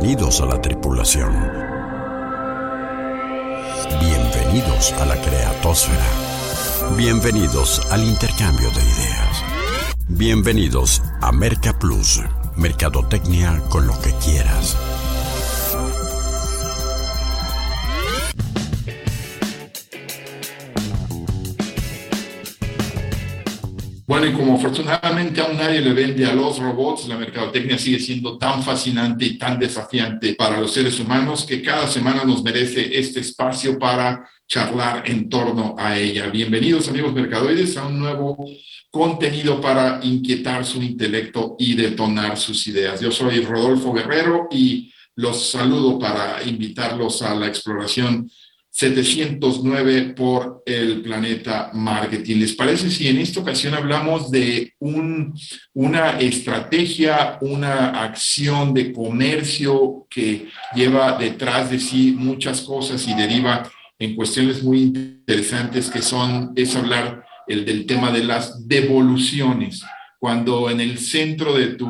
Bienvenidos a la tripulación. Bienvenidos a la creatosfera. Bienvenidos al intercambio de ideas. Bienvenidos a Merca Plus, Mercadotecnia con lo que quieras. Y como afortunadamente aún nadie le vende a los robots, la mercadotecnia sigue siendo tan fascinante y tan desafiante para los seres humanos que cada semana nos merece este espacio para charlar en torno a ella. Bienvenidos amigos mercadoides a un nuevo contenido para inquietar su intelecto y detonar sus ideas. Yo soy Rodolfo Guerrero y los saludo para invitarlos a la exploración 709 por el planeta marketing. ¿Les parece si en esta ocasión hablamos de un, una estrategia, una acción de comercio que lleva detrás de sí muchas cosas y deriva en cuestiones muy interesantes que son, es hablar el del tema de las devoluciones. Cuando en el centro de tus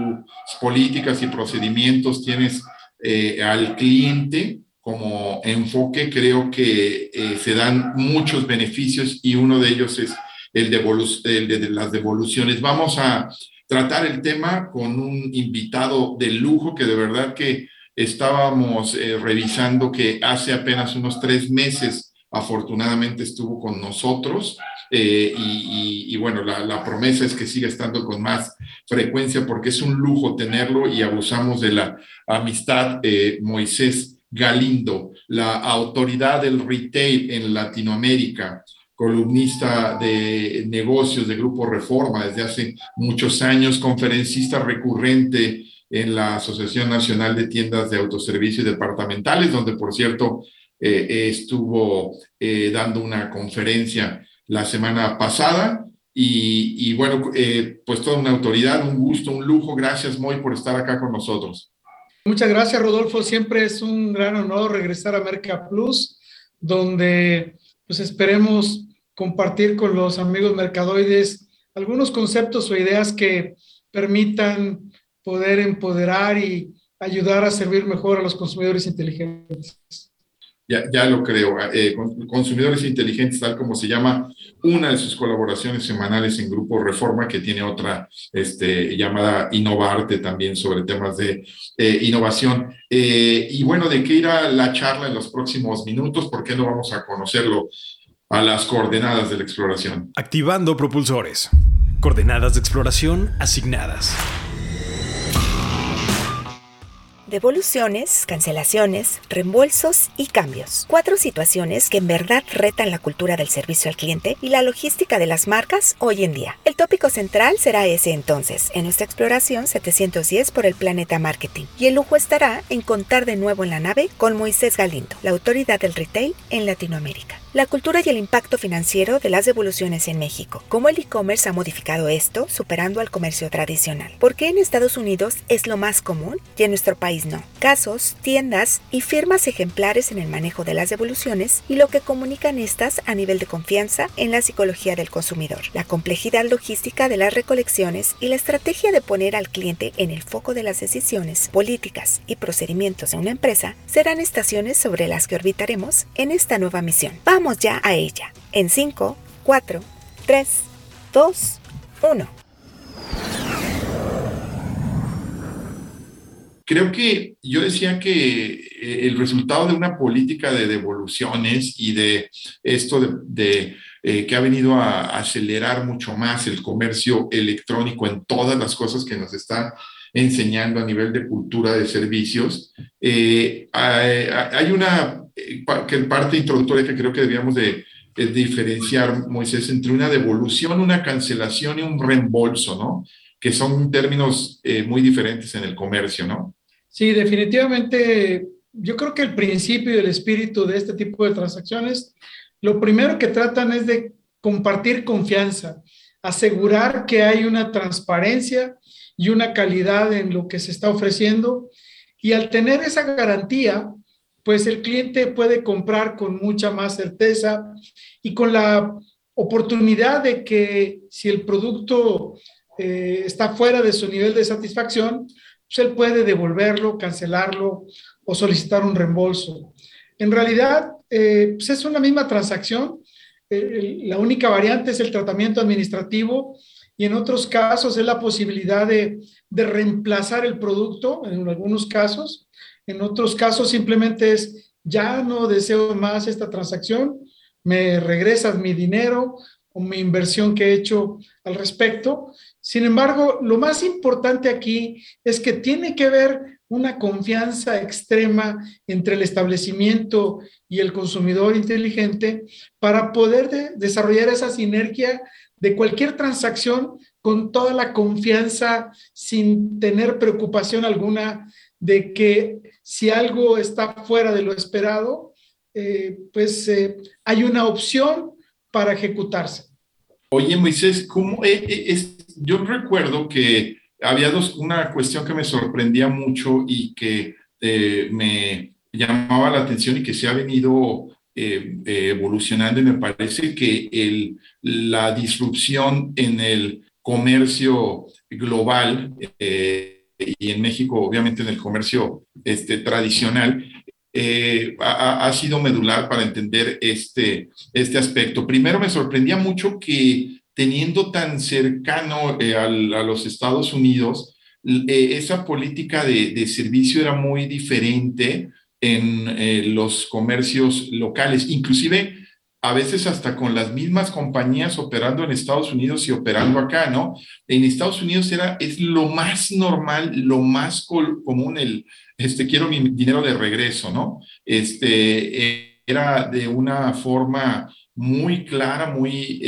políticas y procedimientos tienes eh, al cliente, como enfoque, creo que eh, se dan muchos beneficios y uno de ellos es el de, de, las devoluciones. Vamos a tratar el tema con un invitado de lujo que de verdad que estábamos eh, revisando que hace apenas unos tres meses afortunadamente estuvo con nosotros eh, y, bueno, la, la, promesa es que siga estando con más frecuencia porque es un lujo tenerlo y abusamos de la amistad. Moisés Galindo, la autoridad del retail en Latinoamérica, columnista de negocios de Grupo Reforma desde hace muchos años, conferencista recurrente en la Asociación Nacional de Tiendas de Autoservicio y Departamentales, donde por cierto eh, estuvo eh, dando una conferencia la semana pasada. Y, bueno, eh, pues toda una autoridad, un gusto, un lujo. Gracias, Moy, por estar acá con nosotros. Muchas gracias, Rodolfo. Siempre es un gran honor regresar a Merca Plus, donde pues esperemos compartir con los amigos mercadoides algunos conceptos o ideas que permitan poder empoderar y ayudar a servir mejor a los consumidores inteligentes ya, ya lo creo. Eh, consumidores inteligentes, tal como se llama una de sus colaboraciones semanales en Grupo Reforma, que tiene otra este, llamada Innovarte también sobre temas de eh, innovación. Eh, y bueno, ¿de qué irá la charla en los próximos minutos? ¿Por qué no vamos a conocerlo a las coordenadas de la exploración? Activando propulsores. Coordenadas de exploración asignadas. Devoluciones, cancelaciones, reembolsos y cambios. Cuatro situaciones que en verdad retan la cultura del servicio al cliente y la logística de las marcas hoy en día. El tópico central será ese entonces, en nuestra exploración 710 por el planeta marketing. Y el lujo estará en contar de nuevo en la nave con Moisés Galindo, la autoridad del retail en Latinoamérica. La cultura y el impacto financiero de las devoluciones en México. ¿Cómo el e-commerce ha modificado esto, superando al comercio tradicional? ¿Por qué en Estados Unidos es lo más común y en nuestro país no? Casos, tiendas y firmas ejemplares en el manejo de las devoluciones y lo que comunican estas a nivel de confianza en la psicología del consumidor. La complejidad logística de las recolecciones y la estrategia de poner al cliente en el foco de las decisiones políticas y procedimientos de una empresa serán estaciones sobre las que orbitaremos en esta nueva misión. Vamos ya a ella. En 5, 4, 3, 2, 1. Creo que yo decía que eh, el resultado de una política de devoluciones y de esto de, eh, que ha venido a acelerar mucho más el comercio electrónico en todas las cosas que nos está enseñando a nivel de cultura de servicios. Eh, hay una parte introductoria que creo que debíamos de, diferenciar, Moisés, entre una devolución, una cancelación y un reembolso, ¿no? Que son términos muy diferentes en el comercio, ¿no? Sí, definitivamente. Yo creo que el principio y el espíritu de este tipo de transacciones, lo primero que tratan es de compartir confianza, asegurar que hay una transparencia y una calidad en lo que se está ofreciendo. Y al tener esa garantía, pues el cliente puede comprar con mucha más certeza y con la oportunidad de que si el producto eh, está fuera de su nivel de satisfacción, pues él puede devolverlo, cancelarlo o solicitar un reembolso. En realidad, eh, pues es una misma transacción. la única variante es el tratamiento administrativo y en otros casos es la posibilidad de, de reemplazar el producto, en algunos casos. En otros casos simplemente es, ya no deseo más esta transacción, me regresas mi dinero o mi inversión que he hecho al respecto. Sin embargo, lo más importante aquí es que tiene que ver una confianza extrema entre el establecimiento y el consumidor inteligente para poder desarrollar esa sinergia de cualquier transacción con toda la confianza sin tener preocupación alguna de que si algo está fuera de lo esperado, eh, pues eh, hay una opción para ejecutarse. Oye, Moisés, ¿cómo eh, es? Yo recuerdo que había una cuestión que me sorprendía mucho y que eh, me llamaba la atención y que se ha venido eh, evolucionando y me parece que la disrupción en el comercio global eh, y en México obviamente en el comercio este, tradicional ha, ha, sido medular para entender este, este aspecto. Primero me sorprendía mucho que teniendo tan cercano eh, a los Estados Unidos, eh, esa política de, servicio era muy diferente en eh, los comercios locales, inclusive a veces hasta con las mismas compañías operando en Estados Unidos y operando acá, ¿no? En Estados Unidos era, es lo más normal, lo más común, el, este, quiero mi dinero de regreso, ¿no? Este, era de una forma muy clara, muy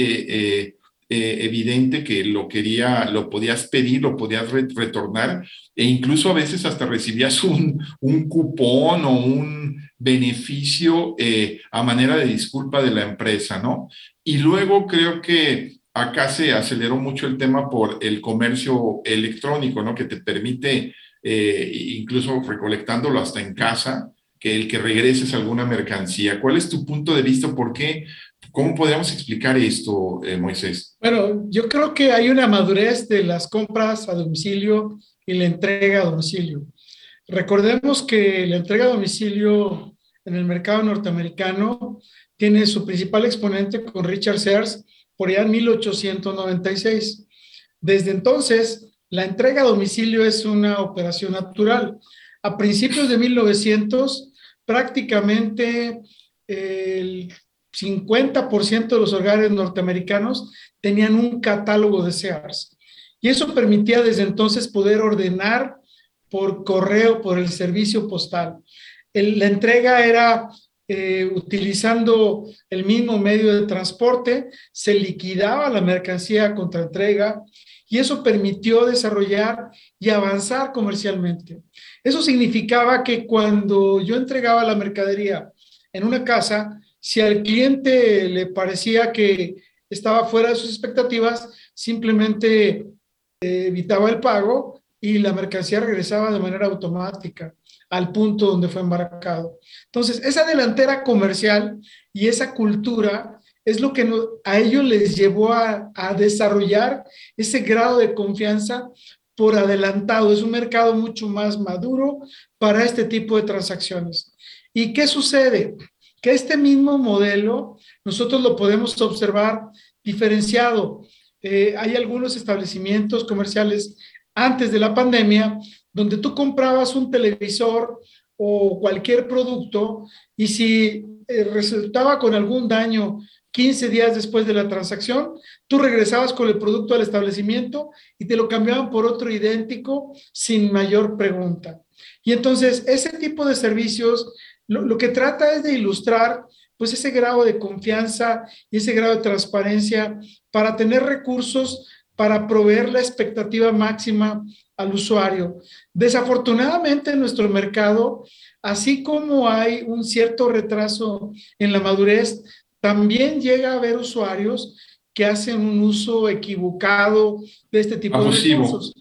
evidente que lo quería, lo podías pedir, lo podías retornar e incluso a veces hasta recibías un, un cupón o un beneficio eh, a manera de disculpa de la empresa, ¿no? Y luego creo que acá se aceleró mucho el tema por el comercio electrónico, ¿no? Que te permite, eh, incluso recolectándolo hasta en casa, que el que regreses alguna mercancía. ¿Cuál es tu punto de vista? ¿Por qué ¿Cómo podríamos explicar esto, eh, Moisés? Bueno, yo creo que hay una madurez de las compras a domicilio y la entrega a domicilio. Recordemos que la entrega a domicilio en el mercado norteamericano tiene su principal exponente con Richard Sears por allá en 1896. Desde entonces, la entrega a domicilio es una operación natural. A principios de 1900, prácticamente el 50% de los hogares norteamericanos tenían un catálogo de Sears. Y eso permitía desde entonces poder ordenar por correo, por el servicio postal. la entrega era eh, utilizando el mismo medio de transporte, se liquidaba la mercancía contra entrega y eso permitió desarrollar y avanzar comercialmente. Eso significaba que cuando yo entregaba la mercadería en una casa, si al cliente le parecía que estaba fuera de sus expectativas, simplemente eh, evitaba el pago y la mercancía regresaba de manera automática al punto donde fue embarcado. Entonces, esa delantera comercial y esa cultura es lo que a ellos les llevó a, a desarrollar ese grado de confianza por adelantado. Es un mercado mucho más maduro para este tipo de transacciones. ¿Y qué sucede? Que este mismo modelo nosotros lo podemos observar diferenciado. Eh, hay algunos establecimientos comerciales antes de la pandemia donde tú comprabas un televisor o cualquier producto y si eh, resultaba con algún daño 15 días después de la transacción, tú regresabas con el producto al establecimiento y te lo cambiaban por otro idéntico sin mayor pregunta. Y entonces ese tipo de servicios lo, que trata es de ilustrar pues ese grado de confianza y ese grado de transparencia para tener recursos para proveer la expectativa máxima al usuario. Desafortunadamente en nuestro mercado, así como hay un cierto retraso en la madurez, también llega a haber usuarios que hacen un uso equivocado de este tipo de recursos.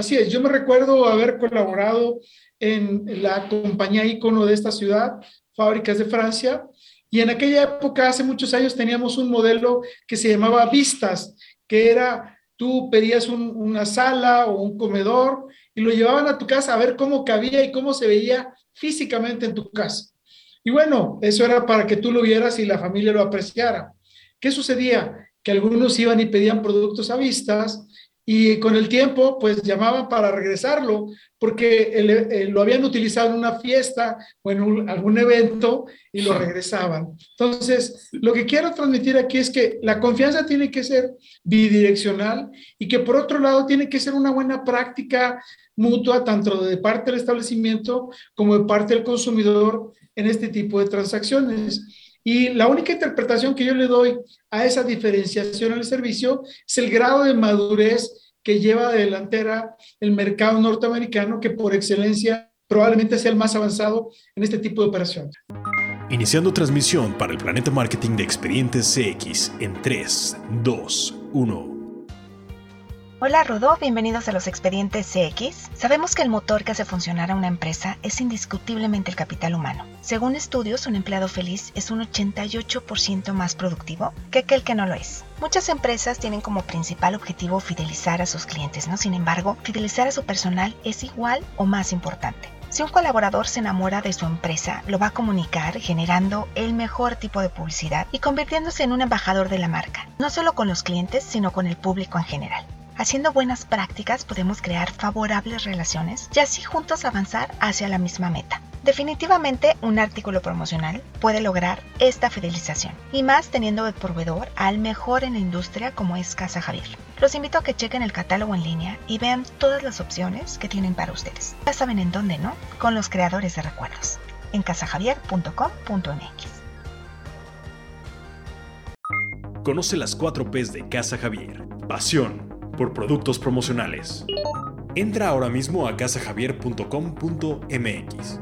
Así es, yo me recuerdo haber colaborado en la compañía icono de esta ciudad, Fábricas de Francia, y en aquella época, hace muchos años, teníamos un modelo que se llamaba Vistas, que era tú pedías una sala o un comedor y lo llevaban a tu casa a ver cómo cabía y cómo se veía físicamente en tu casa. Y bueno, eso era para que tú lo vieras y la familia lo apreciara. ¿Qué sucedía? Que algunos iban y pedían productos a vistas y con el tiempo pues llamaban para regresarlo porque eh, lo habían utilizado en una fiesta o en algún evento y lo regresaban. Entonces, lo que quiero transmitir aquí es que la confianza tiene que ser bidireccional y que por otro lado tiene que ser una buena práctica mutua tanto de parte del establecimiento como de parte del consumidor en este tipo de transacciones. Y la única interpretación que yo le doy a esa diferenciación al servicio es el grado de madurez que lleva de delantera el mercado norteamericano, que por excelencia probablemente sea el más avanzado en este tipo de operaciones. Iniciando transmisión para el Planeta Marketing de Expedientes CX en 3, 2, 1. Hola Rodó, bienvenidos a los expedientes CX. Sabemos que el motor que hace funcionar a una empresa es indiscutiblemente el capital humano. Según estudios, un empleado feliz es un 88% más productivo que aquel que no lo es. Muchas empresas tienen como principal objetivo fidelizar a sus clientes, ¿no? Sin embargo, fidelizar a su personal es igual o más importante. Si un colaborador se enamora de su empresa, lo va a comunicar generando el mejor tipo de publicidad y convirtiéndose en un embajador de la marca, no solo con los clientes, sino con el público en general. Haciendo buenas prácticas podemos crear favorables relaciones y así juntos avanzar hacia la misma meta. Definitivamente un artículo promocional puede lograr esta fidelización y más teniendo de proveedor al mejor en la industria como es Casa Javier. Los invito a que chequen el catálogo en línea y vean todas las opciones que tienen para ustedes. Ya saben en dónde, ¿no? Con los creadores de recuerdos en casajavier.com.mx. Conoce las 4 P's de Casa Javier. Pasión por productos promocionales. Entra ahora mismo a casajavier.com.mx.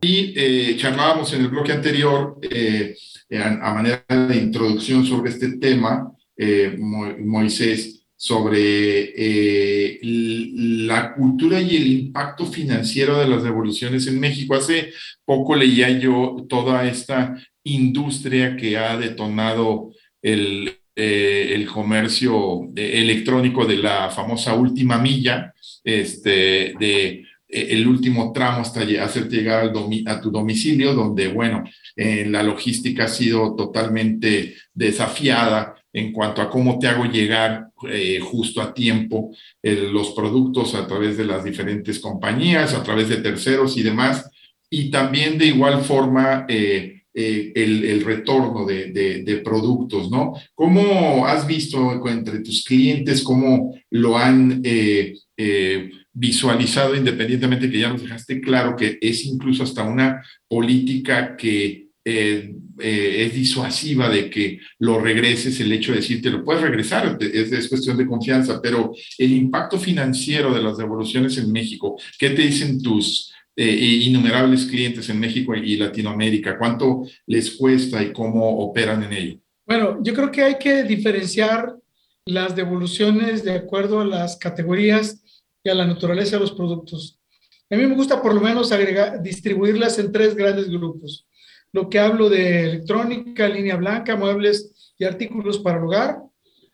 Y eh, charlábamos en el bloque anterior, eh, a, manera de introducción sobre este tema, eh, Moisés, sobre eh, la cultura y el impacto financiero de las devoluciones en México. Hace poco leía yo toda esta industria que ha detonado el, eh, el comercio eh, electrónico de la famosa última milla, este, eh, el último tramo hasta hacerte llegar a tu domicilio, donde, bueno, la logística ha sido totalmente desafiada en cuanto a cómo te hago llegar justo a tiempo los productos a través de las diferentes compañías, a través de terceros y demás. Y también de igual forma, el, retorno de, productos, ¿no? ¿Cómo has visto entre tus clientes, cómo lo han eh, eh, visualizado independientemente que ya nos dejaste claro que es incluso hasta una política que es disuasiva de que lo regreses, el hecho de decirte lo puedes regresar, es, es, cuestión de confianza, pero el impacto financiero de las devoluciones en México, ¿qué te dicen tus, eh, innumerables clientes en México y Latinoamérica? ¿Cuánto les cuesta y cómo operan en ello? Bueno, yo creo que hay que diferenciar las devoluciones de acuerdo a las categorías y a la naturaleza de los productos. A mí me gusta por lo menos agregar, distribuirlas en tres grandes grupos. Lo que hablo de electrónica, línea blanca, muebles y artículos para el hogar,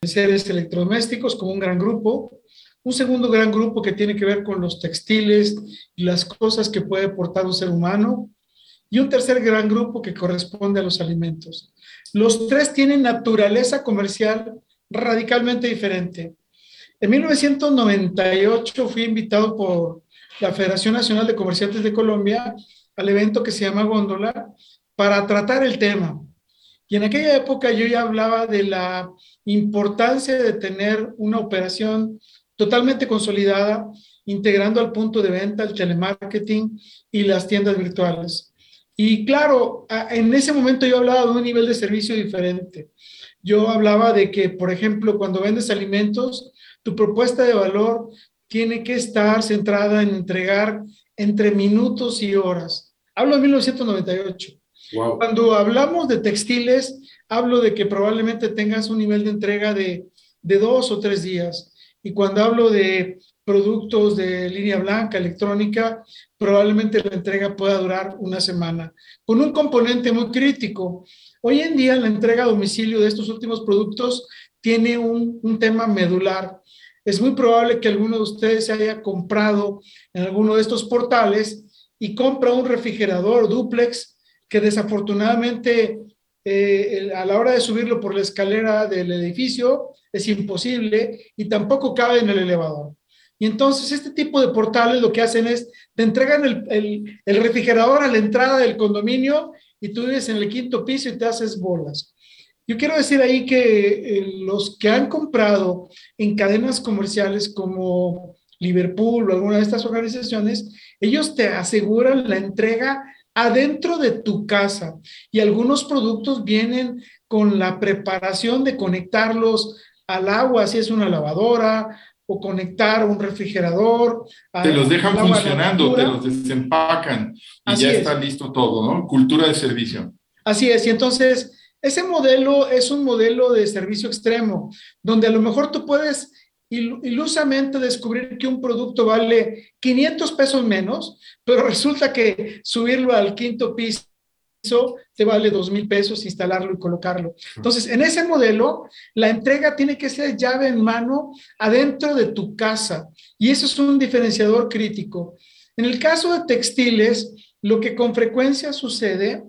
seres electrodomésticos como un gran grupo, un segundo gran grupo que tiene que ver con los textiles y las cosas que puede portar un ser humano. Y un tercer gran grupo que corresponde a los alimentos. Los tres tienen naturaleza comercial radicalmente diferente. En 1998 fui invitado por la Federación Nacional de Comerciantes de Colombia al evento que se llama Góndola para tratar el tema. Y en aquella época yo ya hablaba de la importancia de tener una operación totalmente consolidada, integrando al punto de venta el telemarketing y las tiendas virtuales. Y claro, en ese momento yo hablaba de un nivel de servicio diferente. Yo hablaba de que, por ejemplo, cuando vendes alimentos, tu propuesta de valor tiene que estar centrada en entregar entre minutos y horas. Hablo de 1998. Cuando hablamos de textiles, hablo de que probablemente tengas un nivel de entrega de, de dos o tres días. Y cuando hablo de productos de línea blanca, electrónica, probablemente la entrega pueda durar una semana, con un componente muy crítico. Hoy en día la entrega a domicilio de estos últimos productos tiene un, un tema medular. Es muy probable que alguno de ustedes se haya comprado en alguno de estos portales y compra un refrigerador duplex que desafortunadamente eh, a la hora de subirlo por la escalera del edificio es imposible y tampoco cabe en el elevador. Y entonces este tipo de portales lo que hacen es, te entregan el, refrigerador a la entrada del condominio y tú vives en el quinto piso y te haces bolas. Yo quiero decir ahí que eh, los que han comprado en cadenas comerciales como Liverpool o alguna de estas organizaciones, ellos te aseguran la entrega adentro de tu casa y algunos productos vienen con la preparación de conectarlos al agua, si es una lavadora o conectar un refrigerador. Te los dejan funcionando, te los desempacan y ya está listo todo, ¿no? Cultura de servicio. Así es, y entonces ese modelo es un modelo de servicio extremo, donde a lo mejor tú puedes ilusamente descubrir que un producto vale 500 pesos menos, pero resulta que subirlo al quinto piso te vale dos mil pesos instalarlo y colocarlo. Entonces, en ese modelo, la entrega tiene que ser llave en mano adentro de tu casa y eso es un diferenciador crítico. En el caso de textiles, lo que con frecuencia sucede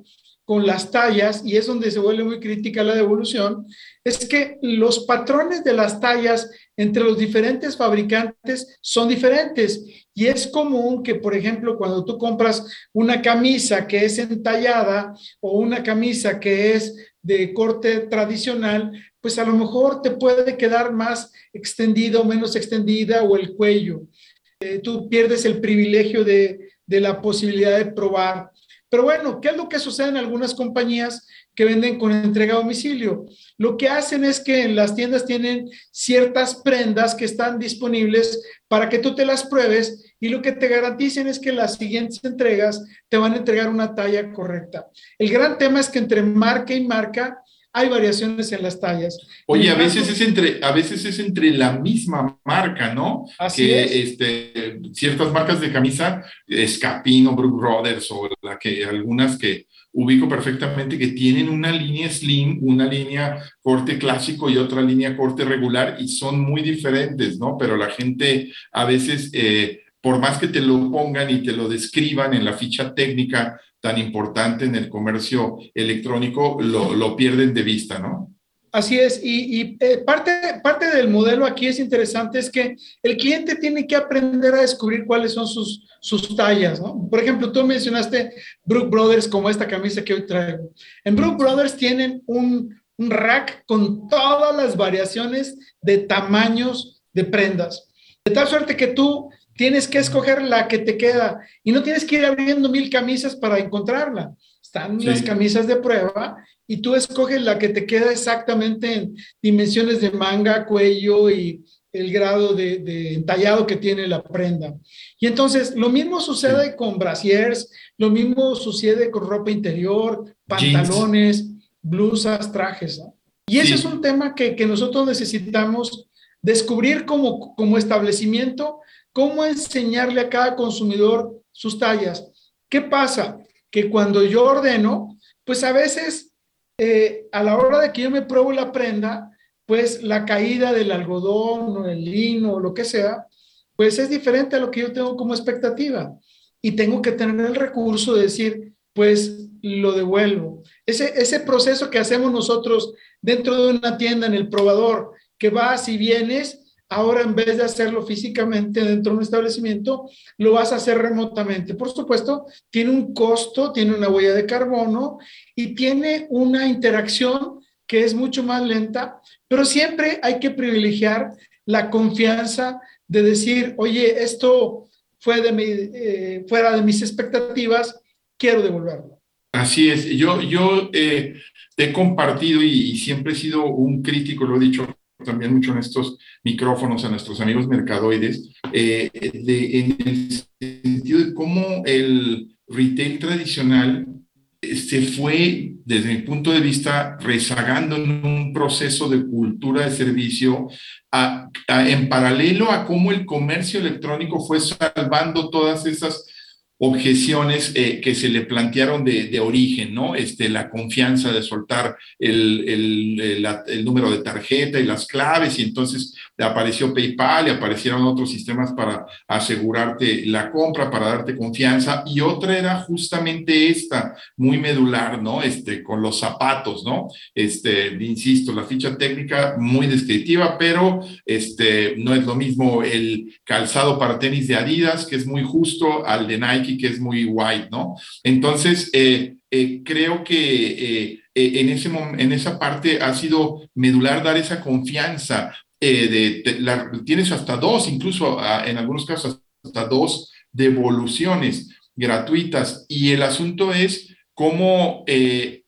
con las tallas, y es donde se vuelve muy crítica la devolución, es que los patrones de las tallas entre los diferentes fabricantes son diferentes. Y es común que, por ejemplo, cuando tú compras una camisa que es entallada o una camisa que es de corte tradicional, pues a lo mejor te puede quedar más extendida o menos extendida o el cuello. Eh, tú pierdes el privilegio de, de la posibilidad de probar. Pero bueno, ¿qué es lo que sucede en algunas compañías que venden con entrega a domicilio? Lo que hacen es que en las tiendas tienen ciertas prendas que están disponibles para que tú te las pruebes y lo que te garanticen es que las siguientes entregas te van a entregar una talla correcta. El gran tema es que entre marca y marca hay variaciones en las tallas. Oye, a veces es entre, a veces es entre la misma marca, ¿no? Así que, es. Este, ciertas marcas de camisa, Scapino, Brook Brothers o la que algunas que ubico perfectamente que tienen una línea slim, una línea corte clásico y otra línea corte regular y son muy diferentes, ¿no? Pero la gente a veces, eh, por más que te lo pongan y te lo describan en la ficha técnica tan importante en el comercio electrónico, lo, lo pierden de vista, ¿no? Así es, y, eh, parte, parte del modelo aquí es interesante, es que el cliente tiene que aprender a descubrir cuáles son sus, sus tallas, ¿no? Por ejemplo, tú mencionaste Brook Brothers como esta camisa que hoy traigo. En Brook Brothers tienen un, un rack con todas las variaciones de tamaños de prendas, de tal suerte que tú tienes que escoger la que te queda y no tienes que ir abriendo mil camisas para encontrarla. Están Sí. las camisas de prueba y tú escoges la que te queda exactamente en dimensiones de manga, cuello y el grado de, de entallado que tiene la prenda. Y entonces lo mismo sucede con brasiers, lo mismo sucede con ropa interior, pantalones, blusas, trajes. ¿no? Y ese Sí. es un tema que, que nosotros necesitamos descubrir como, como establecimiento, cómo enseñarle a cada consumidor sus tallas. ¿Qué pasa? Que cuando yo ordeno, pues a veces eh, a la hora de que yo me pruebo la prenda, pues la caída del algodón o el lino o lo que sea, pues es diferente a lo que yo tengo como expectativa. Y tengo que tener el recurso de decir, pues lo devuelvo. Ese, ese proceso que hacemos nosotros dentro de una tienda en el probador, que vas y vienes, ahora en vez de hacerlo físicamente dentro de un establecimiento, lo vas a hacer remotamente. Por supuesto, tiene un costo, tiene una huella de carbono y tiene una interacción que es mucho más lenta, pero siempre hay que privilegiar la confianza de decir, oye, esto fue de eh, fuera de mis expectativas, quiero devolverlo. Así es, yo, yo eh, he compartido y, siempre he sido un crítico, lo he dicho también mucho en estos micrófonos a nuestros amigos mercadoides, eh, de, en el sentido de cómo el retail tradicional se fue, desde mi punto de vista, rezagando en un proceso de cultura de servicio a, en paralelo a cómo el comercio electrónico fue salvando todas esas objeciones eh, que se le plantearon de, origen, ¿no? Este, la confianza de soltar el, el, el, número de tarjeta y las claves, y entonces apareció PayPal y aparecieron otros sistemas para asegurarte la compra, para darte confianza, y otra era justamente esta, muy medular, ¿no? Este, con los zapatos, ¿no? Este, insisto, la ficha técnica muy descriptiva, pero este, no es lo mismo el calzado para tenis de Adidas, que es muy justo, al de Nike que es muy white, ¿no? Entonces, eh, eh, creo que eh, en, ese, en esa parte ha sido medular dar esa confianza. tienes hasta dos, incluso ah, en algunos casos hasta dos devoluciones gratuitas. Y el asunto es cómo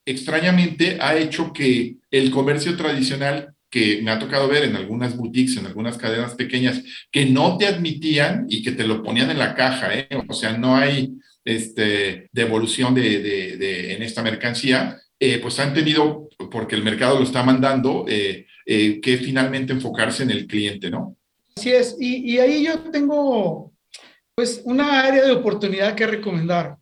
extrañamente ha hecho que el comercio tradicional que me ha tocado ver en algunas boutiques, en algunas cadenas pequeñas, que no te admitían y que te lo ponían en la caja, ¿eh? o sea, no hay este, devolución de, de, en esta mercancía, eh, pues han tenido, porque el mercado lo está mandando, eh, eh, que finalmente enfocarse en el cliente, ¿no? Así es, y, y ahí yo tengo, pues, una área de oportunidad que recomendar.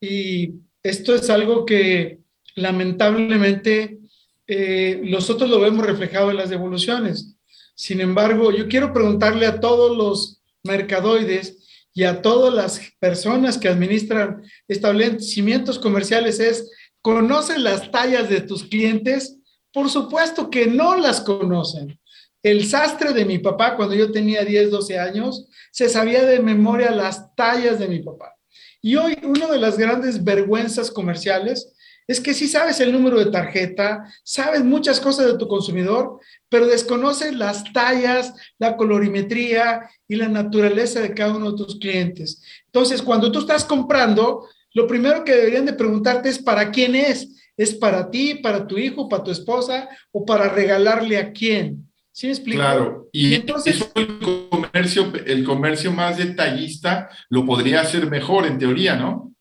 Y esto es algo que lamentablemente eh, nosotros lo vemos reflejado en las devoluciones. Sin embargo, yo quiero preguntarle a todos los mercadoides y a todas las personas que administran establecimientos comerciales es, ¿conocen las tallas de tus clientes? Por supuesto que no las conocen. El sastre de mi papá, cuando yo tenía 10, 12 años, se sabía de memoria las tallas de mi papá. Y hoy una de las grandes vergüenzas comerciales es que sí sabes el número de tarjeta, sabes muchas cosas de tu consumidor, pero desconoces las tallas, la colorimetría y la naturaleza de cada uno de tus clientes. Entonces, cuando tú estás comprando, lo primero que deberían de preguntarte es para quién es. ¿Es para ti, para tu hijo, para tu esposa o para regalarle a quién? ¿Sí me explico? Claro, y, entonces el comercio, el comercio más detallista lo podría hacer mejor en teoría, ¿no?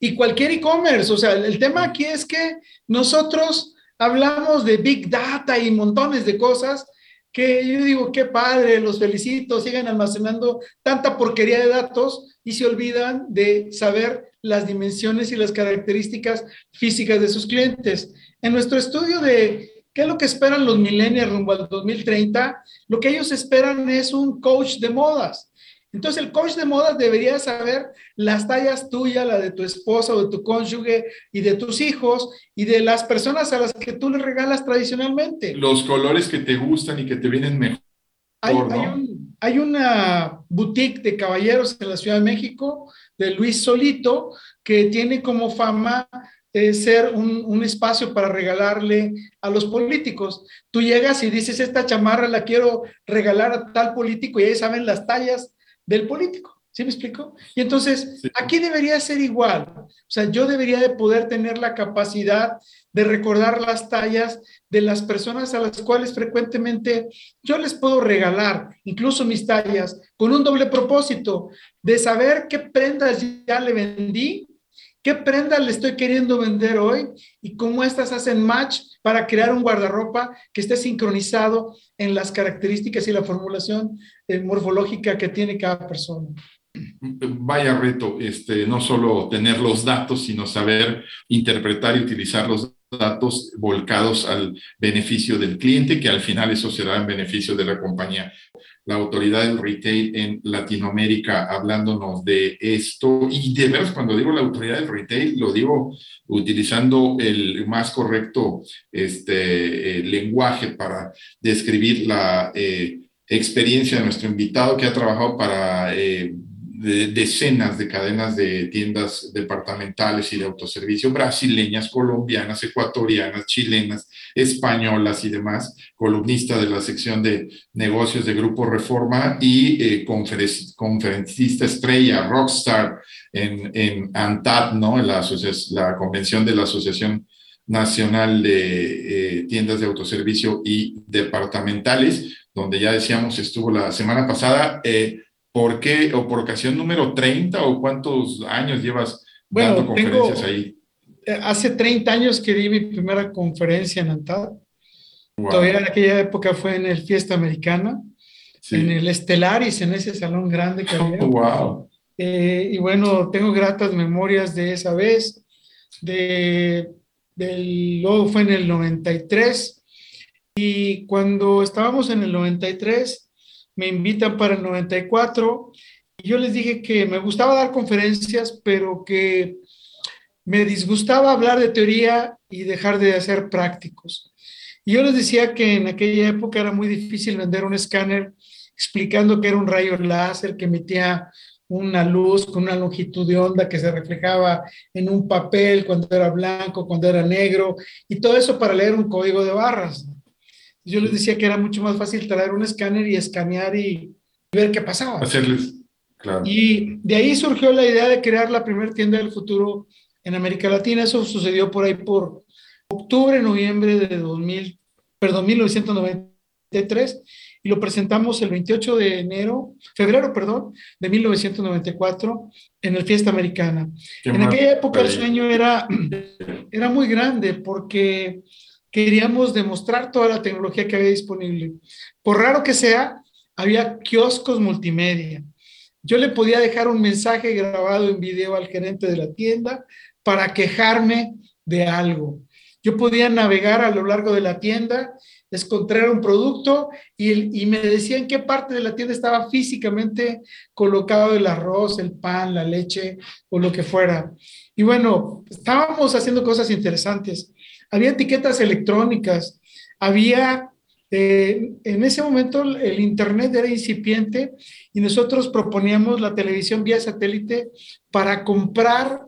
Y cualquier e-commerce. O sea, el tema aquí es que nosotros hablamos de big data y montones de cosas que yo digo, qué padre, los felicito, sigan almacenando tanta porquería de datos y se olvidan de saber las dimensiones y las características físicas de sus clientes. En nuestro estudio de qué es lo que esperan los millennials rumbo al 2030, lo que ellos esperan es un coach de modas. Entonces el coach de moda debería saber las tallas tuyas, la de tu esposa o de tu cónyuge y de tus hijos y de las personas a las que tú le regalas tradicionalmente. Los colores que te gustan y que te vienen mejor. Hay, una boutique de caballeros en la Ciudad de México de Luis Solito que tiene como fama eh, ser un, un, espacio para regalarle a los políticos. Tú llegas y dices, esta chamarra la quiero regalar a tal político y ahí saben las tallas del político. ¿Sí me explico? Y entonces, aquí debería ser igual. O sea, yo debería de poder tener la capacidad de recordar las tallas de las personas a las cuales frecuentemente yo les puedo regalar, incluso mis tallas, con un doble propósito de saber qué prendas ya le vendí, qué prendas le estoy queriendo vender hoy y cómo estas hacen match para crear un guardarropa que esté sincronizado en las características y la formulación eh, morfológica que tiene cada persona. Vaya reto, este, no solo tener los datos, sino saber interpretar y utilizar los datos volcados al beneficio del cliente, que al final eso será en beneficio de la compañía. La autoridad del retail en Latinoamérica hablándonos de esto, y de veras cuando digo la autoridad del retail, lo digo utilizando el más correcto este, eh, lenguaje para describir la... Eh, experiencia de nuestro invitado que ha trabajado para eh, decenas de cadenas de tiendas departamentales y de autoservicio brasileñas, colombianas, ecuatorianas, chilenas, españolas y demás, columnista de la sección de negocios de Grupo Reforma y eh, conferencista estrella, rockstar en, en ANTAD, ¿no? la, la convención de la Asociación Nacional de eh, Tiendas de Autoservicio y Departamentales donde ya decíamos estuvo la semana pasada. Eh, ¿Por qué o por ocasión número 30 o cuántos años llevas dando conferencias ahí? Eh, hace 30 años que di mi primera conferencia en ANTAD. Todavía en aquella época fue en el Fiesta Americana, en el Estelaris, en ese salón grande que había. wow. Eh, y bueno, tengo gratas memorias de esa vez. De, del, luego fue en el 93. Y cuando estábamos en el 93, me invitan para el 94. Y yo les dije que me gustaba dar conferencias, pero que me disgustaba hablar de teoría y dejar de hacer prácticos. Y yo les decía que en aquella época era muy difícil vender un escáner explicando que era un rayo láser que emitía una luz con una longitud de onda que se reflejaba en un papel cuando era blanco, cuando era negro, y todo eso para leer un código de barras. Yo les decía que era mucho más fácil traer un escáner y escanear y ver qué pasaba. Hacerles, claro. Y de ahí surgió la idea de crear la primera tienda del futuro en América Latina. Eso sucedió por ahí por octubre, noviembre de 2000, perdón, 1993 y lo presentamos el 28 de enero, febrero, perdón, de 1994 en el Fiesta Americana. en aquella época el sueño era, era muy grande porque queríamos demostrar toda la tecnología que había disponible. Por raro que sea, había kioscos multimedia. Yo le podía dejar un mensaje grabado en video al gerente de la tienda para quejarme de algo. Yo podía navegar a lo largo de la tienda, encontrar un producto y, me decía en qué parte de la tienda estaba físicamente colocado el arroz, el pan, la leche o lo que fuera. Y bueno, estábamos haciendo cosas interesantes. Había etiquetas electrónicas, había, eh, en ese momento el Internet era incipiente y nosotros proponíamos la televisión vía satélite para comprar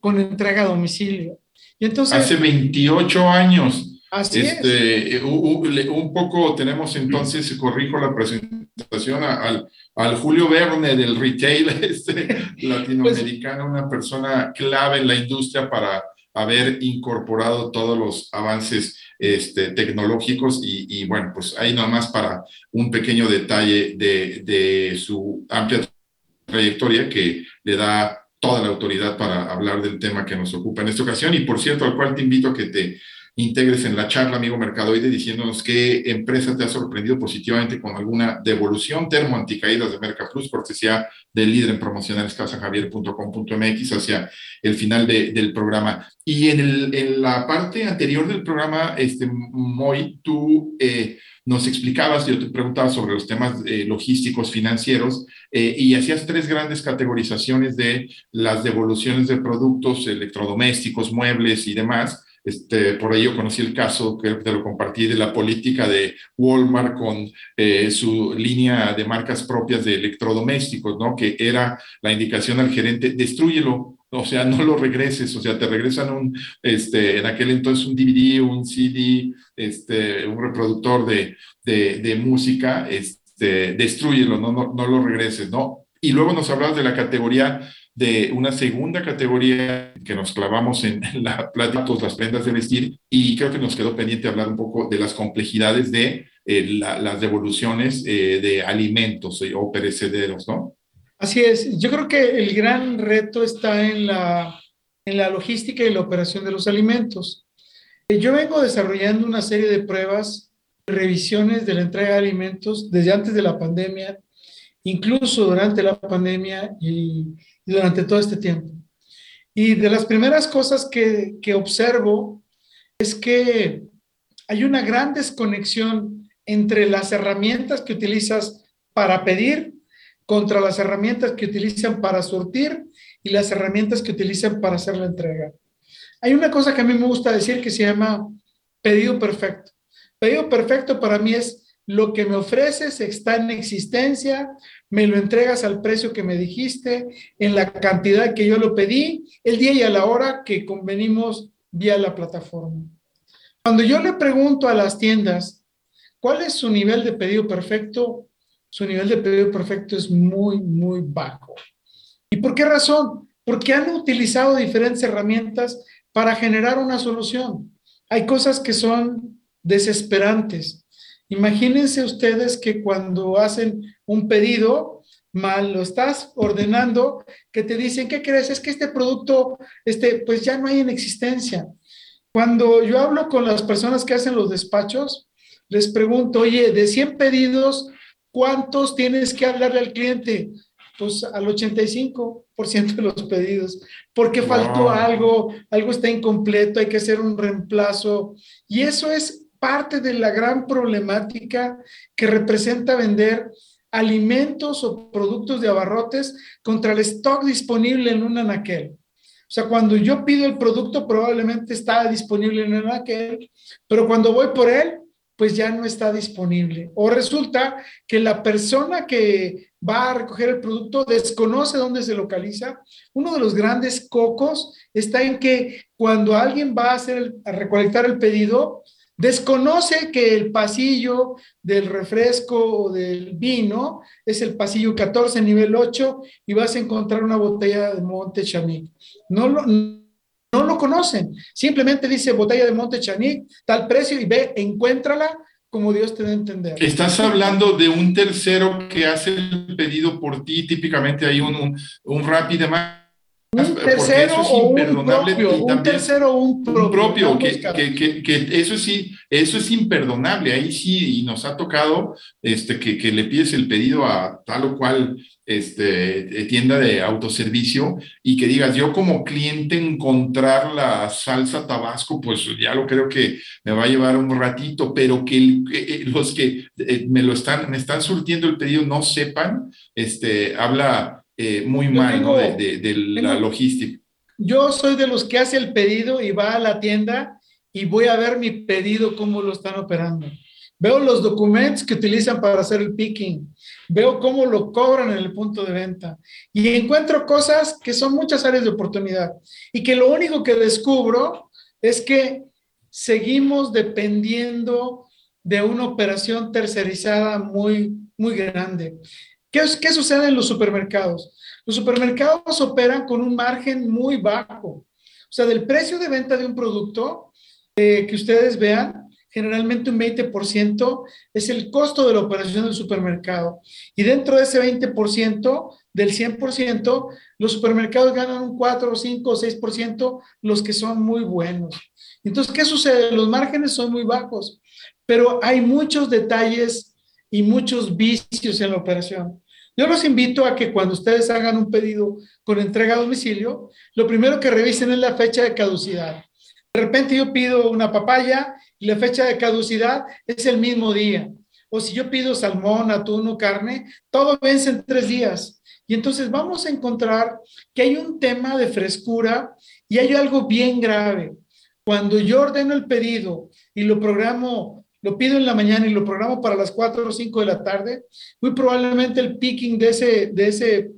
con entrega a domicilio. Y entonces, Hace 28 años. Así este, es. Un poco tenemos entonces, corrijo la presentación, al, al Julio Verne del retail este, latinoamericano, una persona clave en la industria para haber incorporado todos los avances este, tecnológicos y, bueno, pues ahí nada más para un pequeño detalle de, de su amplia trayectoria que le da toda la autoridad para hablar del tema que nos ocupa en esta ocasión. Y por cierto al cual te invito a que te integres en la charla, amigo Mercadoide, diciéndonos qué empresa te ha sorprendido positivamente con alguna devolución termo anticaídas de Mercaplus, cortesía del líder en promocionales casajavier.com.mx hacia el final de, del programa. Y en, la parte anterior del programa, este, Moy, tú eh, nos explicabas, yo te preguntaba sobre los temas eh, logísticos financieros eh, y hacías tres grandes categorizaciones de las devoluciones de productos electrodomésticos, muebles y demás. Este, por ello conocí el caso, que te lo compartí, de la política de Walmart con eh, su línea de marcas propias de electrodomésticos, ¿no? Que era la indicación al gerente, destruyelo, o sea, no lo regreses, o sea, te regresan un, este, en aquel entonces un DVD, un CD, este, un reproductor de, de, de música, este, destruyelo, no, no, no lo regreses, ¿no? Y luego nos hablabas de la categoría de una segunda categoría que nos clavamos en la plática, las prendas de vestir, y creo que nos quedó pendiente hablar un poco de las complejidades de eh, la, las devoluciones eh, de alimentos eh, o perecederos, ¿no? Así es, yo creo que el gran reto está en la, en la logística y la operación de los alimentos. Yo vengo desarrollando una serie de pruebas, revisiones de la entrega de alimentos desde antes de la pandemia, incluso durante la pandemia y, durante todo este tiempo. Y de las primeras cosas que, que observo es que hay una gran desconexión entre las herramientas que utilizas para pedir contra las herramientas que utilizan para surtir y las herramientas que utilizan para hacer la entrega. Hay una cosa que a mí me gusta decir que se llama pedido perfecto. Pedido perfecto para mí es lo que me ofreces está en existencia, me lo entregas al precio que me dijiste, en la cantidad que yo lo pedí, el día y a la hora que convenimos vía la plataforma. Cuando yo le pregunto a las tiendas cuál es su nivel de pedido perfecto, su nivel de pedido perfecto es muy, muy bajo. ¿Y por qué razón? Porque han utilizado diferentes herramientas para generar una solución. Hay cosas que son desesperantes. Imagínense ustedes que cuando hacen un pedido, mal lo estás ordenando, que te dicen, ¿qué crees? Es que este producto, este, pues ya no hay en existencia. Cuando yo hablo con las personas que hacen los despachos, les pregunto, oye, de 100 pedidos, ¿cuántos tienes que hablarle al cliente? pues al 85% de los pedidos, porque faltó algo, algo está incompleto, hay que hacer un reemplazo. Y eso es parte de la gran problemática que representa vender alimentos o productos de abarrotes contra el stock disponible en un anaquel. O sea, cuando yo pido el producto, probablemente está disponible en el anaquel, pero cuando voy por él, pues ya no está disponible. O resulta que la persona que va a recoger el producto desconoce dónde se localiza. Uno de los grandes cocos está en que cuando alguien va a, hacer a recolectar el pedido, desconoce que el pasillo del refresco o del vino es el pasillo 14, nivel 8, y vas a encontrar una botella de Monte Chamic. No lo, no lo conocen. Simplemente dice botella de Monte Chanic, tal precio y ve, encuéntrala como Dios te dé a entender. Estás hablando de un tercero que hace el pedido por ti, típicamente hay un, un, un rápido un tercero o un propio, un tercero o un propio. Un propio que, que, que, eso sí, eso es imperdonable. Ahí sí, y nos ha tocado este, que, que le pides el pedido a tal o cual este, tienda de autoservicio y que digas, yo como cliente encontrar la salsa tabasco, pues ya lo creo que me va a llevar un ratito, pero que eh, los que eh, me lo están, me están surtiendo el pedido no sepan, este, habla eh, muy mal de, la logística. Yo soy de los que hace el pedido y va a la tienda y voy a ver mi pedido, cómo lo están operando. Veo los documentos que utilizan para hacer el picking, veo cómo lo cobran en el punto de venta y encuentro cosas que son muchas áreas de oportunidad y que lo único que descubro es que seguimos dependiendo de una operación tercerizada muy, muy grande. ¿Qué, ¿Qué sucede en los supermercados? Los supermercados operan con un margen muy bajo. O sea, del precio de venta de un producto eh, que ustedes vean, generalmente un 20% es el costo de la operación del supermercado. Y dentro de ese 20%, del 100%, los supermercados ganan un 4, 5 o 6%, los que son muy buenos. Entonces, ¿qué sucede? Los márgenes son muy bajos, pero hay muchos detalles y muchos vicios en la operación. Yo los invito a que cuando ustedes hagan un pedido con entrega a domicilio, lo primero que revisen es la fecha de caducidad. De repente yo pido una papaya y la fecha de caducidad es el mismo día. O si yo pido salmón, atún o carne, todo vence en tres días. Y entonces vamos a encontrar que hay un tema de frescura y hay algo bien grave. Cuando yo ordeno el pedido y lo programo, lo pido en la mañana y lo programo para las 4 o 5 de la tarde, muy probablemente el picking de ese, de ese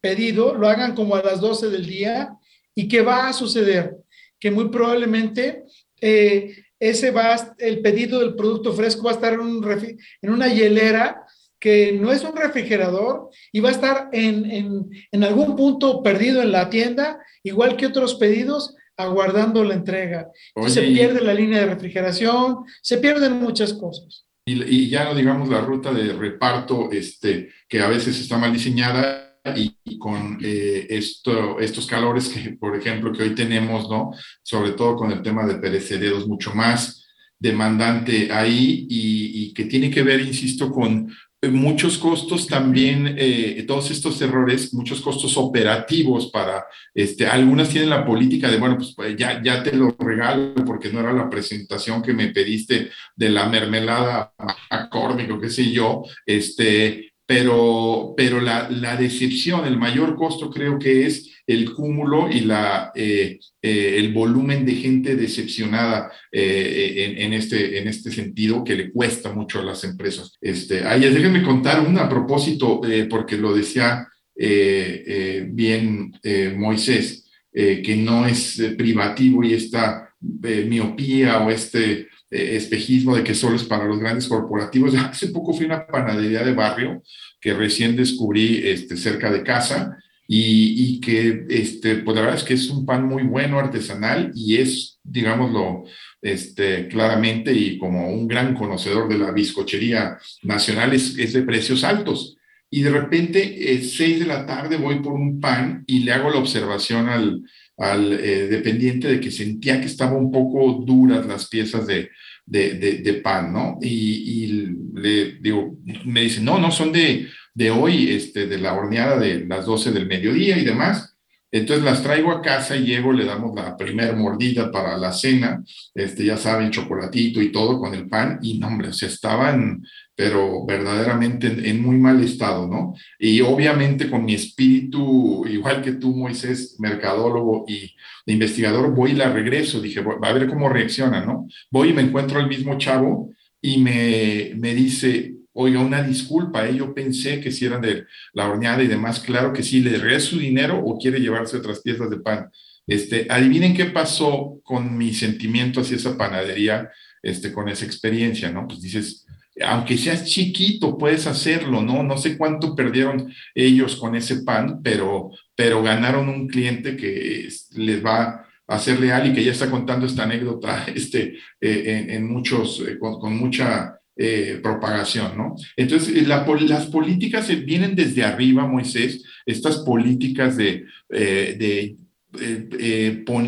pedido lo hagan como a las 12 del día. ¿Y qué va a suceder? Que muy probablemente eh, ese va, el pedido del producto fresco va a estar en, un en una hielera que no es un refrigerador y va a estar en, en, algún punto perdido en la tienda, igual que otros pedidos, aguardando la entrega. se pierde la línea de refrigeración, se pierden muchas cosas. Y, y, ya no digamos la ruta de reparto, este, que a veces está mal diseñada y, con eh, esto, estos calores que, por ejemplo, que hoy tenemos, ¿no? Sobre todo con el tema de perecederos, mucho más demandante ahí y, y que tiene que ver, insisto, con muchos costos también, eh, todos estos errores, muchos costos operativos para, este, algunas tienen la política de, bueno, pues, pues ya, ya te lo regalo porque no era la presentación que me pediste de la mermelada acórdico, qué sé yo, este, pero, pero la, decepción, el mayor costo creo que es el cúmulo y la, eh, eh, el volumen de gente decepcionada eh, en, en, este, en este sentido que le cuesta mucho a las empresas. Este, ay, déjenme contar una a propósito, porque lo decía bien Moisés, que no es privativo y esta miopía o este espejismo de que solo es para los grandes corporativos. Hace poco fui a una panadería de barrio que recién descubrí este, cerca de casa y, y, que, este, pues la verdad es que es un pan muy bueno, artesanal y es, digámoslo, este, claramente y como un gran conocedor de la bizcochería nacional, es, es de precios altos. Y de repente, eh, seis de la tarde, voy por un pan y le hago la observación al, al eh, dependiente de que sentía que estaban un poco duras las piezas de, de, de, pan, ¿no? Y, y, le digo, me dice, no, no, son de, de hoy, este, de la horneada de las 12 del mediodía y demás. Entonces las traigo a casa y llego, le damos la primera mordida para la cena, este, ya saben, chocolatito y todo con el pan, y no, hombre, se estaban, pero verdaderamente en, muy mal estado, ¿no? Y obviamente con mi espíritu, igual que tú, Moisés, mercadólogo y investigador, voy y la regreso, dije, va a ver cómo reacciona, ¿no? Voy y me encuentro al mismo chavo y me, me dice, oiga, una disculpa, ¿eh? yo pensé que si eran de la horneada y demás, claro que sí, le regresa su dinero o quiere llevarse otras piezas de pan. Este, adivinen qué pasó con mi sentimiento hacia esa panadería, este, con esa experiencia, ¿no? Pues dices, aunque seas chiquito, puedes hacerlo, ¿no? No sé cuánto perdieron ellos con ese pan, pero, pero ganaron un cliente que les va a ser leal y que ya está contando esta anécdota este, eh, en, muchos, eh, con, mucha eh, propagación, ¿no? Entonces, eh, las políticas vienen desde arriba, Moisés, estas políticas de, eh,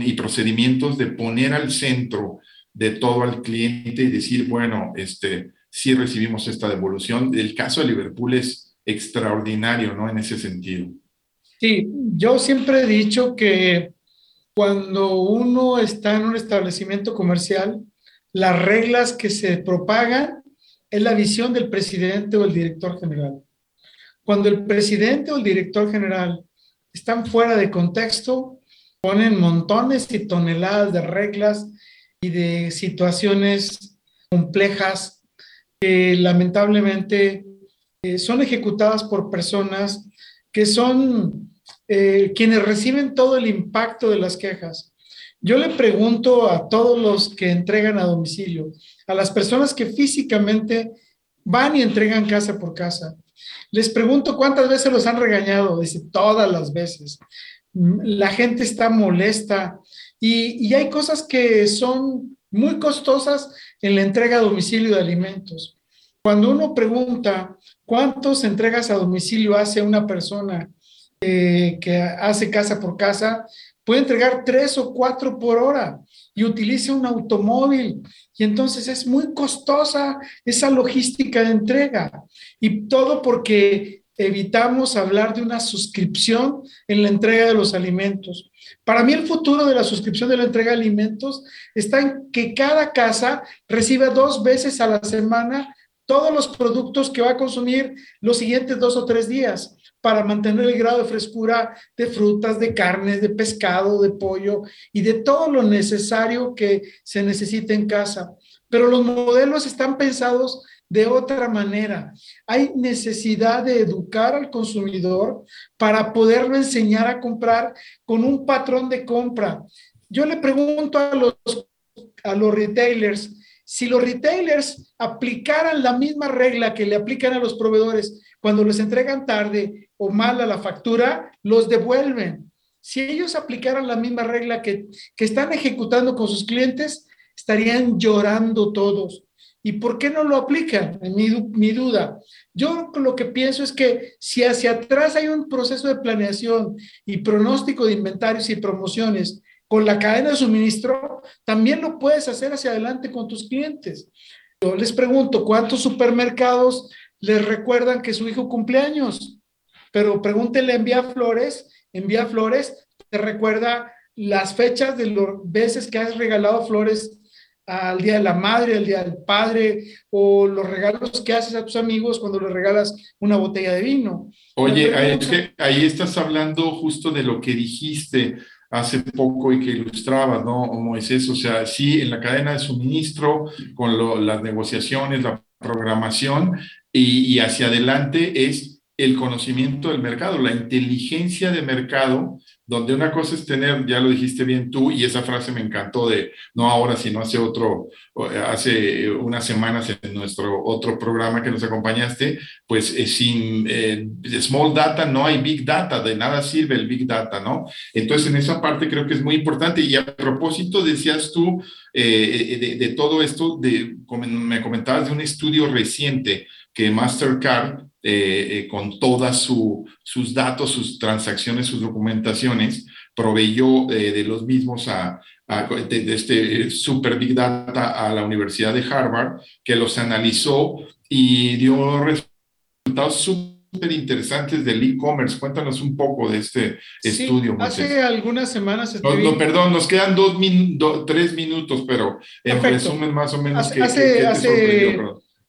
y procedimientos de poner al centro de todo al cliente y decir, bueno, este, sí recibimos esta devolución. El caso de Liverpool es extraordinario, ¿no? En ese sentido. Sí, yo siempre he dicho que cuando uno está en un establecimiento comercial, las reglas que se propagan es la visión del presidente o el director general. Cuando el presidente o el director general están fuera de contexto, ponen montones y toneladas de reglas y de situaciones complejas que lamentablemente eh, son ejecutadas por personas que son eh, quienes reciben todo el impacto de las quejas. Yo le pregunto a todos los que entregan a domicilio, a las personas que físicamente van y entregan casa por casa, les pregunto cuántas veces los han regañado. Dice, todas las veces. La gente está molesta y, y hay cosas que son muy costosas en la entrega a domicilio de alimentos. Cuando uno pregunta cuántos entregas a domicilio hace una persona eh, que hace casa por casa, puede entregar tres o cuatro por hora y utiliza un automóvil. Y entonces es muy costosa esa logística de entrega. Y todo porque evitamos hablar de una suscripción en la entrega de los alimentos. Para mí el futuro de la suscripción de la entrega de alimentos está en que cada casa reciba dos veces a la semana todos los productos que va a consumir los siguientes dos o tres días para mantener el grado de frescura de frutas, de carnes, de pescado, de pollo y de todo lo necesario que se necesita en casa. Pero los modelos están pensados de otra manera. Hay necesidad de educar al consumidor para poderlo enseñar a comprar con un patrón de compra. Yo le pregunto a los, a los retailers, si los retailers aplicaran la misma regla que le aplican a los proveedores cuando les entregan tarde o mal a la factura, los devuelven. Si ellos aplicaran la misma regla que, que están ejecutando con sus clientes, estarían llorando todos. ¿Y por qué no lo aplican? Mi, mi duda. Yo lo que pienso es que si hacia atrás hay un proceso de planeación y pronóstico de inventarios y promociones con la cadena de suministro, también lo puedes hacer hacia adelante con tus clientes. Yo les pregunto, ¿cuántos supermercados les recuerdan que su hijo cumpleaños? Pero pregúntenle envía flores, envía flores, te recuerda las fechas de las veces que has regalado flores al Día de la Madre, al Día del Padre, o los regalos que haces a tus amigos cuando les regalas una botella de vino. Oye, ahí, estás hablando justo de lo que dijiste hace poco y que ilustrabas, ¿no, Moisés? O sea, sí, en la cadena de suministro, con las negociaciones, la programación, y, y hacia adelante es el conocimiento del mercado, la inteligencia de mercado donde una cosa es tener, ya lo dijiste bien tú, y esa frase me encantó de, no ahora, sino hace otro, hace unas semanas en nuestro otro programa que nos acompañaste, pues eh, sin eh, small data no hay big data, de nada sirve el big data, ¿no? Entonces, en esa parte creo que es muy importante. Y a propósito, decías tú eh, de, todo esto, de, me comentabas de un estudio reciente que Mastercard eh, eh, con todos sus datos, sus transacciones, sus documentaciones, proveyó eh, de los mismos a, de, este Super Big Data a la Universidad de Harvard, que los analizó y dio resultados súper interesantes del e-commerce. Cuéntanos un poco de este estudio. Hace algunas semanas no, perdón, nos quedan dos tres minutos, pero en resumen más o menos. Hace, hace, hace,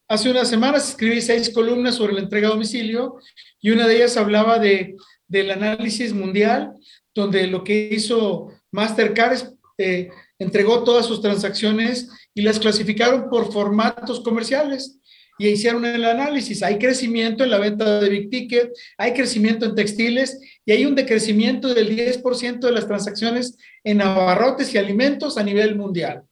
hace, unas semanas escribí seis columnas sobre la entrega a domicilio y una de ellas hablaba de, del análisis mundial, donde lo que hizo Mastercard es, eh, entregó todas sus transacciones y las clasificaron por formatos comerciales y hicieron el análisis. Hay crecimiento en la venta de Big Ticket, hay crecimiento en textiles y hay un decrecimiento del 10% de las transacciones en abarrotes y alimentos a nivel mundial.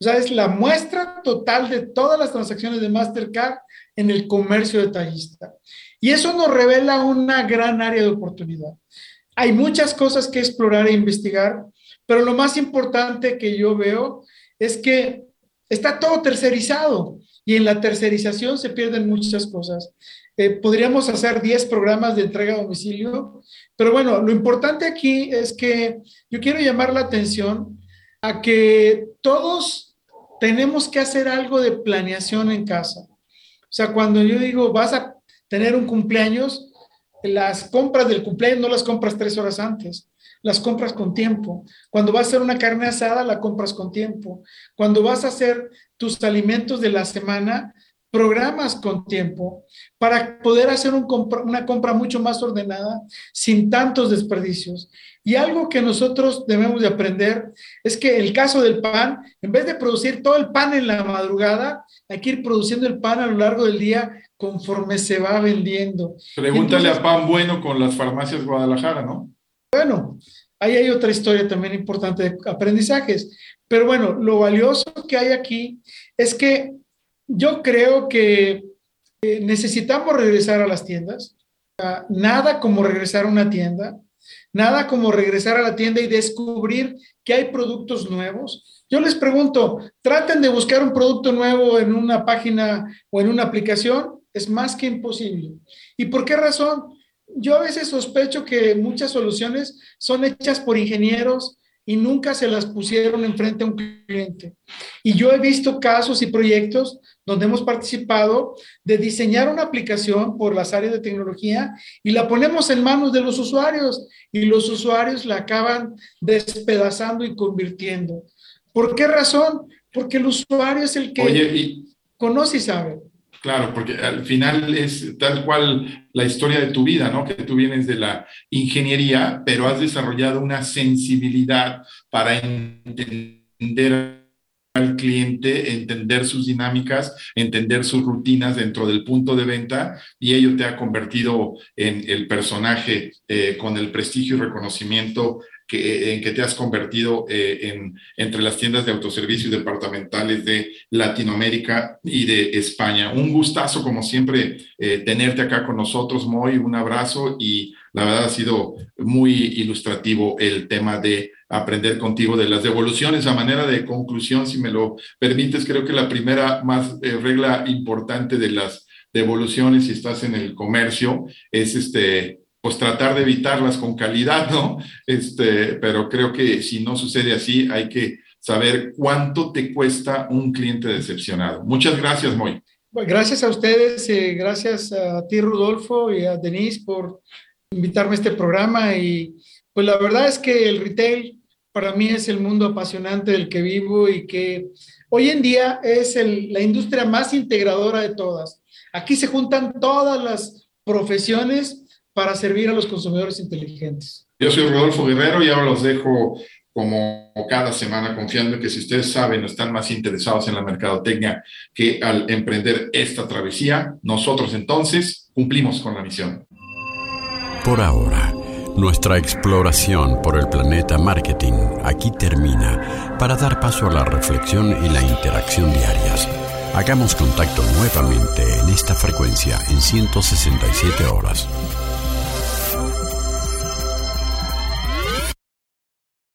O sea, es la muestra total de todas las transacciones de Mastercard en el comercio detallista. Y eso nos revela una gran área de oportunidad. Hay muchas cosas que explorar e investigar, pero lo más importante que yo veo es que está todo tercerizado y en la tercerización se pierden muchas cosas. Eh, podríamos hacer 10 programas de entrega a domicilio, pero bueno, lo importante aquí es que yo quiero llamar la atención a que todos tenemos que hacer algo de planeación en casa. O sea, cuando yo digo, vas a tener un cumpleaños, las compras del cumpleaños no las compras tres horas antes las compras con tiempo. Cuando vas a hacer una carne asada, la compras con tiempo. Cuando vas a hacer tus alimentos de la semana, programas con tiempo para poder hacer una compra mucho más ordenada sin tantos desperdicios. Y algo que nosotros debemos de aprender es que el caso del pan, en vez de producir todo el pan en la madrugada, hay que ir produciendo el pan a lo largo del día conforme se va vendiendo. Pregúntale a Pan Bueno con las farmacias Guadalajara, ¿no? Bueno, ahí hay otra historia también importante de aprendizajes. Pero bueno, lo valioso que hay aquí es que yo creo que eh, necesitamos regresar a las tiendas. Nada como regresar a una tienda, nada como regresar a la tienda y descubrir que hay productos nuevos. Yo les pregunto, traten de buscar un producto nuevo en una página o en una aplicación, es más que imposible. ¿Y por qué razón? yo a veces sospecho que muchas soluciones son hechas por ingenieros y nunca se las pusieron enfrente a un cliente. Y yo he visto casos y proyectos donde hemos participado de diseñar una aplicación por las áreas de tecnología y la ponemos en manos de los usuarios y los usuarios la acaban despedazando y convirtiendo. ¿Por qué razón? Porque el usuario es el que conoce y sabe. Claro, porque al final es tal cual la historia de tu vida, ¿no? Que tú vienes de la ingeniería, pero has desarrollado una sensibilidad para entender al cliente, entender sus dinámicas, entender sus rutinas dentro del punto de venta y ello te ha convertido en el personaje eh, con el prestigio y reconocimiento que, en que te has convertido eh, en, entre las tiendas de autoservicio departamentales de Latinoamérica y de España. Un gustazo, como siempre, eh, tenerte acá con nosotros, Moy. Un abrazo y la verdad ha sido muy ilustrativo el tema de aprender contigo de las devoluciones a manera de conclusión, si me lo permites, creo que la primera más eh, regla importante de las devoluciones si estás en el comercio es este pues tratar de evitarlas con calidad, ¿no? Este, pero creo que si no sucede así, hay que saber cuánto te cuesta un cliente decepcionado. Muchas gracias, Moy. gracias a ustedes, eh, gracias a ti, Rodolfo, y a Denise por invitarme a este programa. Y pues la verdad es que el retail para mí es el mundo apasionante del que vivo y que hoy en día es la industria más integradora de todas. Aquí se juntan todas las profesiones para servir a los consumidores inteligentes. Yo soy Rodolfo Guerrero y ahora los dejo como cada semana confiando en que si ustedes saben o están más interesados en la mercadotecnia que al emprender esta travesía, nosotros entonces cumplimos con la misión. Por ahora, nuestra exploración por el planeta marketing aquí termina para dar paso a la reflexión y la interacción diarias. Hagamos contacto nuevamente en esta frecuencia en 167 horas.